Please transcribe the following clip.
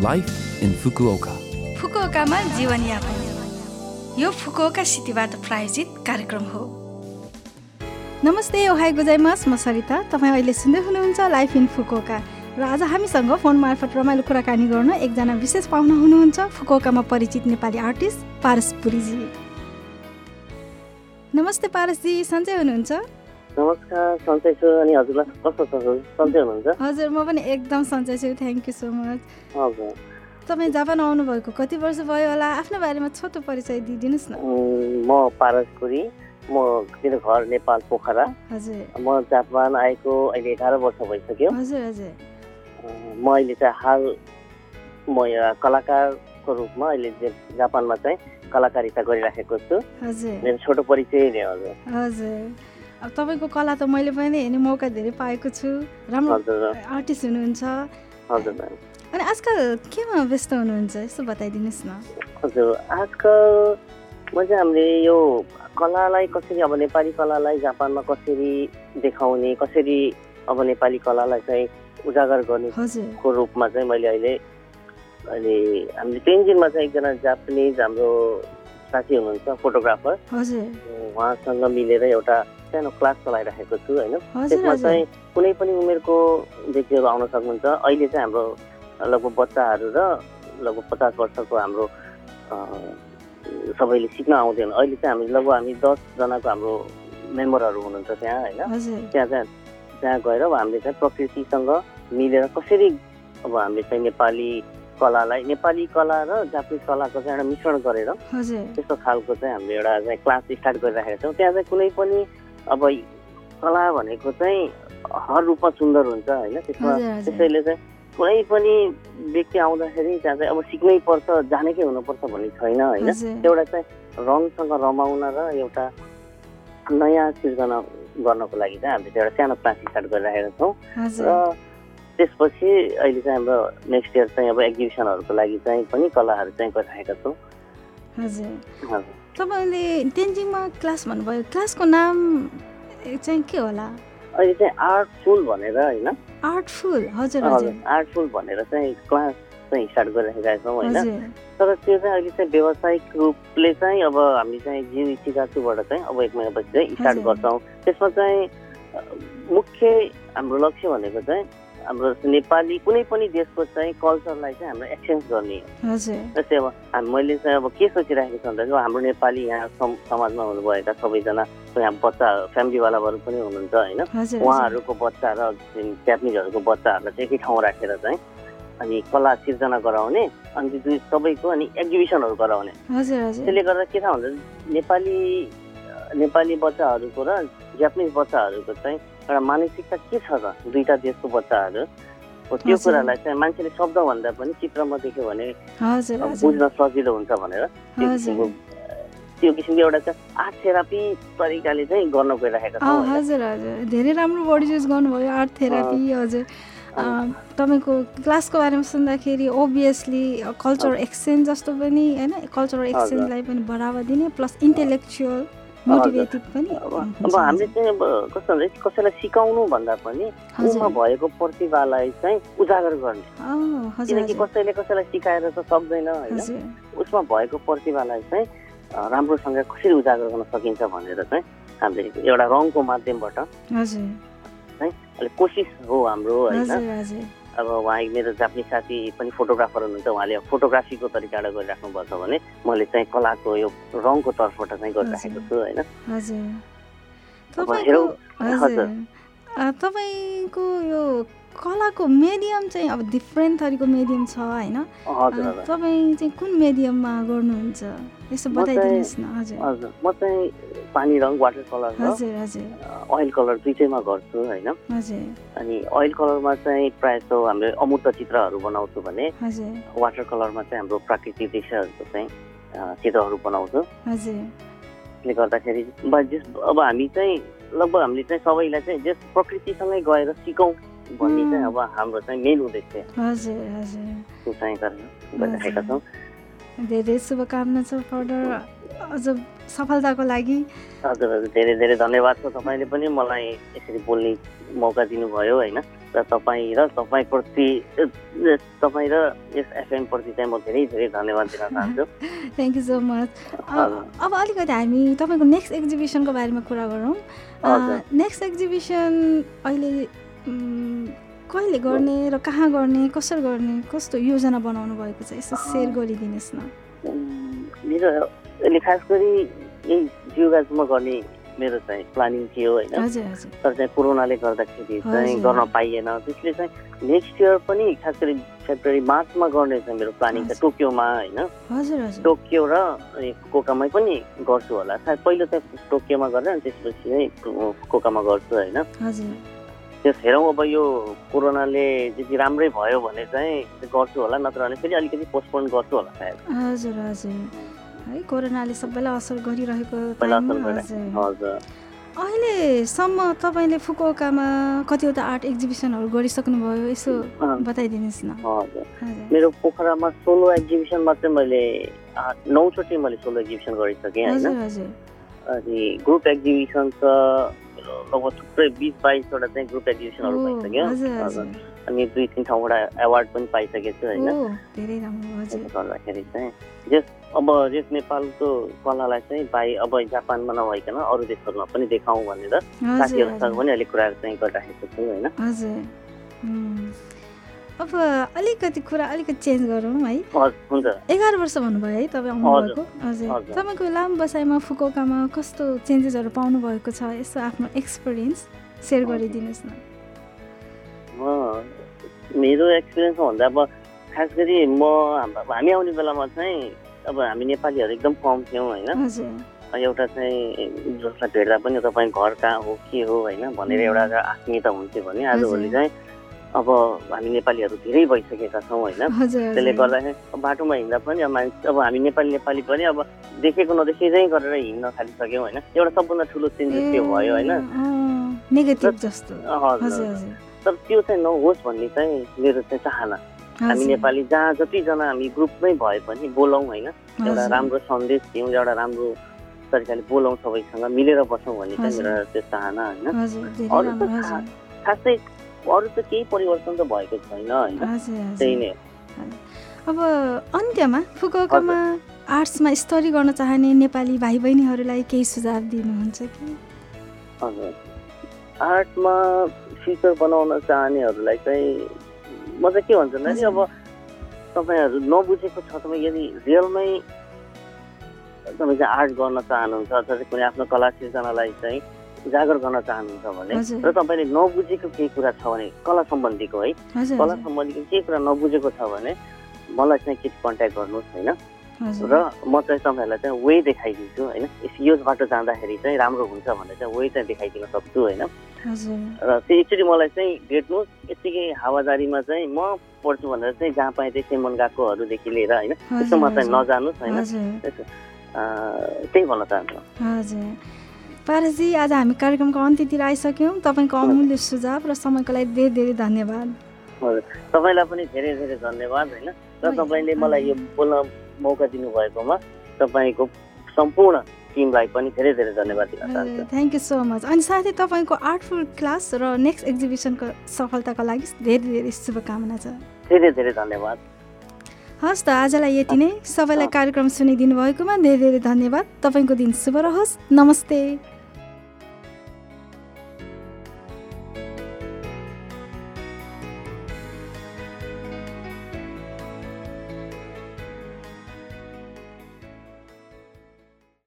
Life in Fukuoka फुकुओकामा जीवनयापन यो Fukuoka सिटीबाट प्रायोजित कार्यक्रम हो नमस्ते ओहाई गुजाइमास म सरिता तपाईँ अहिले सुन्दै हुनुहुन्छ लाइफ इन फुकुओका र आज हामीसँग फोन मार्फत रमाइलो कुराकानी गर्न एकजना विशेष पाहुना हुनुहुन्छ फुकुओकामा परिचित नेपाली आर्टिस्ट पारस पुरीजी नमस्ते पारसजी सन्चै हुनुहुन्छ नमस्कार सन्चै छु अनि हजुरलाई कस्तो छ? सन्चै हुनुहुन्छ? हजुर म पनि एकदम सन्चै छु। थ्याङ्क यू सो मच हजुर। तपाईँ जापान आउनुभएको कति वर्ष भयो होला? आफ्नो बारेमा छोटो परिचय दिइदिनुहोस् न। म पारस पुरी म मेरो घर नेपाल पोखरा। हजुर। म जापान आएको अहिले एघार वर्ष भइसक्यो। हजुर हजुर। म अहिले चाहिँ हाल म एउटा कलाकारको रूपमा अहिले जापानमा चाहिँ कलाकारिता गरिराखेको छु। मेरो छोटो परिचय नै हजुर। हजुर। अब तपाईँको कला त मैले पनि हेर्ने मौका धेरै पाएको छु। राम्रो आर्टिस्ट हुनुहुन्छ। अनि आजकल केमा व्यस्त हुनुहुन्छ? यसो बताइदिनुहोस् न। हजुर आजकल म चाहिँ हामीले यो कलालाई कसरी अब नेपाली कलालाई जापानमा कसरी देखाउने कसरी अब नेपाली कलालाई चाहिँ उजागर गर्ने हजुर। को रूपमा चाहिँ मैले अहिले अहिले हामीले तेन्जिनमा चाहिँ एकजना जापानिज हाम्रो साथी हुनुहुन्छ फोटोग्राफर। उहाँसँग मिलेर एउटा सानो क्लास चलाइराखेको छु होइन? त्यसमा चाहिँ कुनै पनि उमेरको व्यक्तिहरू आउन सक्नुहुन्छ। अहिले चाहिँ हाम्रो लगभग बच्चाहरू र लगभग पचास वर्षको हाम्रो सबैले सिक्न आउँदैन। अहिले चाहिँ हामी लगभग हामी दसजनाको हाम्रो मेम्बरहरू हुनुहुन्छ त्यहाँ होइन? त्यहाँ चाहिँ त्यहाँ गएर अब हामीले चाहिँ प्रकृतिसँग मिलेर कसरी अब हामीले चाहिँ नेपाली कलालाई नेपाली कला र जापानिज कलाको चाहिँ एउटा मिश्रण गरेर त्यस्तो खालको चाहिँ हामीले एउटा चाहिँ क्लास स्टार्ट गरिराखेका छौँ। त्यहाँ चाहिँ कुनै पनि अब कला भनेको चाहिँ हर रूपमा सुन्दर हुन्छ होइन? त्यसमा त्यसैले चाहिँ कुनै पनि व्यक्ति आउँदाखेरि त्यहाँ चाहिँ अब सिक्नै पर्छ जानेकै हुनुपर्छ भन्ने छैन होइन? एउटा चाहिँ रङसँग रमाउन र एउटा नयाँ सिर्जना गर्नको लागि चाहिँ हामीले एउटा सानो क्लास स्टार्ट गरिराखेका छौँ। र त्यसपछि अहिले चाहिँ हाम्रो नेक्स्ट इयर चाहिँ अब एक्जिबिसनहरूको लागि चाहिँ पनि कलाहरू चाहिँ गरिरहेका छौँ। हजुर। तपाईँले तेन्जिङमा क्लास भन्नुभयो। क्लासको नाम चाहिँ के होला? अहिले चाहिँ आर्टफुल भनेर होइन। आर्टफुल? हजुर आर्टफुल भनेर चाहिँ क्लास चाहिँ स्टार्ट गरिरहेका छौँ होइन। तर त्यो चाहिँ अहिले चाहिँ व्यावसायिक रूपले चाहिँ अब हामी चाहिँ जिउ चिकाचुबाट चाहिँ अब एक महिनापछि चाहिँ स्टार्ट। गर्छौँ। त्यसमा चाहिँ मुख्य हाम्रो लक्ष्य भनेको चाहिँ हाम्रो नेपाली कुनै पनि देशको चाहिँ कल्चरलाई चाहिँ हाम्रो एक्सचेन्ज गर्ने हो। जस्तै अब हाम- मैले चाहिँ अब के सोचिराखेको छु भन्दाखेरि हाम्रो नेपाली यहाँ सम- समाजमा हुनुभएका सबैजना यहाँ बच्चा फ्यामिलीवालाहरू पनि हुनुहुन्छ होइन। उहाँहरूको बच्चा र जापानिजहरूको बच्चाहरूलाई चाहिँ एकै ठाउँ राखेर चाहिँ अनि कला सिर्जना गराउने अनि दुई सबैको अनि एक्जिबिसनहरू गराउने। त्यसले गर्दा के छ भन्दा नेपाली नेपाली बच्चाहरूको र जापानिज बच्चाहरूको चाहिँ एउटा मानसिकता के छ त? दुईटा देशको बच्चाहरू। त्यो। कुरालाई चाहिँ मान्छेले शब्दभन्दा पनि चित्रमा देख्यो भने बुझ्न सजिलो हुन्छ भनेर त्यो किसिमको एउटा चाहिँ आर्ट थेरापी तरिकाले चाहिँ गर्न गइरहेका छौँ। हजुर हजुर। धेरै राम्रो वर्ड युज गर्नुभयो आर्ट थेरापी हजुर। तपाईँको क्लासको बारेमा सुन्दाखेरि ओभियसली कल्चरल एक्सचेन्ज जस्तो पनि होइन? कल्चरल एक्सचेन्जलाई पनि बढावा दिने प्लस इन्टेलेक्चुअल अब हामीले चाहिँ अब कस्तो हुन्छ कसैलाई सिकाउनु भन्दा पनि उमा भएको प्रतिभालाई चाहिँ उजागर गर्ने। किनकि कसैले कसैलाई सिकाएर त सक्दैन होइन। उसमा भएको प्रतिभालाई चाहिँ राम्रोसँग कसरी उजागर गर्न सकिन्छ भनेर चाहिँ हामीले एउटा रङको माध्यमबाट चाहिँ अलिक कोसिस हो हाम्रो होइन। अब उहाँ एक मेरो जापानिज साथी पनि फोटोग्राफर हुनुहुन्छ उहाँले फोटोग्राफीको तरिकाबाट गरिराख्नुपर्छ भने मैले चाहिँ कलाको यो रङको तर्फबाट चाहिँ गरिराखेको छु होइन। तपाईँको यो कलाको मिडियम चाहिँ अब डिफ्रेन्ट थरीको मिडियम छ होइन? तपाईँ चाहिँ कुन मिडियममा गर्नुहुन्छ? यसो बताइदिनुहोस् न हजुर। हजुर म चाहिँ पानी रङ वाटर कलर हजुर हजुर। अइल कलर दुइटैमा गर्छु होइन? हजुर। अनि अइल कलरमा चाहिँ प्रायः जस्तो हामीले अमूर्त चित्रहरू बनाउँछु भने हजुर। वाटर कलरमा चाहिँ हाम्रो प्राकृतिक दृश्यहरूको चाहिँ चित्रहरू बनाउँछु। हजुर। त्यसले गर्दाखेरि जस अब हामी चाहिँ लगभग हामीले चाहिँ सबैलाई चाहिँ जस प्रकृतिसँगै गएर सिकौँ भन्ने चाहिँ अब हाम्रो चाहिँ मेन उद्देश्य हजुर हजुर। त्यो चाहिँ गरेर गरिरहेका छौँ। धेरै शुभकामना छ फर्दर अझ सफलताको लागि। हजुर हजुर। धेरै धेरै धन्यवाद छ तपाईँले पनि मलाई यसरी बोल्ने मौका दिनुभयो होइन? र तपाईँ र तपाईँप्रति तपाईँ र यस एफएमप्रति चाहिँ म धेरै धेरै धन्यवाद दिन चाहन्छु थ्याङ्क यू सो मच अब अलिकति हामी तपाईँको नेक्स्ट एक्जिबिसनको बारेमा कुरा गरौँ नेक्स्ट एक्जिबिसन अहिले कहिले गर्ने र कहाँ गर्ने कसरी गर्ने कस्तो योजना बनाउनु भएको छ यसो सेयर गरिदिनुहोस् न मेरो अहिले खास गरी यही युगाजमा गर्ने मेरो चाहिँ प्लानिङ थियो होइन। तर चाहिँ कोरोनाले गर्दाखेरि चाहिँ गर्न पाइएन। त्यसले चाहिँ नेक्स्ट इयर पनि खास गरी फेब्रुअरी मार्चमा गर्ने चाहिँ मेरो प्लानिङ छ टोकियोमा होइन। टोकियो र कोकामै पनि गर्छु होला। सायद पहिलो चाहिँ टोकियोमा गरेर अनि त्यसपछि चाहिँ कोकामा गर्छु होइन। त्यस हेरौँ अब यो कोरोनाले यदि राम्रै भयो भने चाहिँ गर्छु होला। नत्र भने फेरि अलिकति पोस्टपोन गर्छु होला सायद। हजुर हजुर। है कोरोनाले सबैलाई असर गरिरहेको अहिलेसम्म तपाईँले फुकुकामा कतिवटा आर्ट एक्जिबिसनहरू गरिसक्नुभयो यसो बताइदिनुहोस् न। मेरो पोखरामा सोलो एक्जिबिसन मात्रै मैले नौचोटि मैले सोलो एक्जिबिसन गरिसकेँ होइन? अनि ग्रुप एक्जिबिसन त लगभग थुप्रै बिस बाइसवटा चाहिँ ग्रुप एक्जिबिसनहरू भइसक्यो अनि दुई तिन ठाउँबाट एवार्ड पनि पाइसकेको छु होइन गर्दाखेरि चाहिँ जस अब यस नेपालको कलालाई चाहिँ बाहि अब जापानमा नभइकन अरू देशहरूमा पनि देखाउँ भनेर साथीहरूसँग पनि अलिक कुराहरू चाहिँ गरिराखेको छु होइन अब अलिकति कुरा अलिकति चेन्ज गरौँ है। एघार वर्ष भन्नुभयो है तपाईँ आउनुभएको। हजुर। तपाईँको लामो बसाइमा फुकोकामा कस्तो चेन्जेसहरू पाउनु भएको छ? यसो आफ्नो एक्सपिरियन्स सेयर गरिदिनुहोस् न। मेरो एक्सपिरियन्स भन्दा अब खास गरी म हामी आउने बेलामा चाहिँ अब हामी नेपालीहरू एकदम कम थियौँ होइन। एउटा चाहिँ जसलाई भेट्दा पनि तपाईँ घर कहाँ हो के हो होइन भनेर एउटा आत्मीयता हुन्थ्यो भने आजभोलि चाहिँ अब हामी नेपालीहरू धेरै भइसकेका छौँ होइन? त्यसले गर्दाखेरि बाटोमा हिँड्दा पनि अब मान्छे अब हामी नेपाली नेपाली पनि अब देखेको नदेखेकै गरेर हिँड्न थालिसक्यौँ होइन? एउटा सबभन्दा ठुलो चेन्जेस त्यो भयो होइन? तर त्यो चाहिँ नहोस् भन्ने चाहिँ मेरो चाहिँ चाहना। हामी नेपाली जहाँ जतिजना हामी ग्रुपमै भए पनि बोलाउँ होइन? एउटा राम्रो सन्देश दिउँ एउटा राम्रो तरिकाले बोलाउँ सबैसँग मिलेर बसौँ भन्ने चाहिँ मेरो त्यो चाहना होइन? अरू त खासै अरू त केही परिवर्तन त भएको छैन होइन। त्यही नै अब अन्त्यमा फुकुकामा आर्ट्समा स्टडी गर्न चाहने नेपाली भाइ बहिनीहरूलाई केही सुझाव दिनुहुन्छ कि? हजुर। आर्टमा फ्युचर बनाउन चाहनेहरूलाई चाहिँ म चाहिँ के भन्छु भने अब तपाईँहरू नबुझेको छ तपाईँ यदि रियलमै तपाईँ चाहिँ आर्ट गर्न चाहनुहुन्छ अथवा कुनै आफ्नो कला सिर्जनालाई चाहिँ जागर गर्न चाहनुहुन्छ भने र तपाईँले नबुझेको केही कुरा छ भने कला सम्बन्धीको है कला सम्बन्धीको केही कुरा नबुझेको छ भने मलाई चाहिँ के कन्ट्याक्ट गर्नुहोस् होइन? र म चाहिँ तपाईँहरूलाई चाहिँ वे देखाइदिन्छु होइन? यो बाटो जाँदाखेरि चाहिँ राम्रो हुन्छ भनेर चाहिँ वे चाहिँ देखाइदिन सक्छु होइन? र त्यो एकचोटि मलाई चाहिँ भेट्नुहोस् यत्तिकै हावादारीमा चाहिँ म पढ्छु भनेर चाहिँ जहाँ पाएँ त्यही सेमन गएकोहरूदेखि लिएर होइन? त्यस्तोमा चाहिँ नजानुहोस् होइन? त्यही भन्न चाहन्छु। हजुर। पारसजी आज हामी कार्यक्रमको अन्त्यतिर आइसक्यौँ। तपाईँको अमूल्य सुझाव र समयको लागि धेरै धेरै धन्यवाद। हजुर। तपाईँलाई पनि धेरै धेरै धन्यवाद होइन? र तपाईँले मलाई यो बोल्न मौका दिनुभएकोमा तपाईँको सम्पूर्ण टिमलाई पनि धेरै धेरै धन्यवाद दिन चाहन्छु। थ्याङ्क यू सो मच अनि साथै तपाईँको आर्टफुल क्लास र नेक्स्ट एक्जिबिसनको सफलताको लागि धेरै धेरै शुभकामना छ। धेरै धेरै धन्यवाद। हस् त आजलाई यति नै। सबैलाई कार्यक्रम सुनिदिनु भएकोमा धेरै धेरै धन्यवाद। तपाईँको दिन शुभ रहोस्। नमस्ते।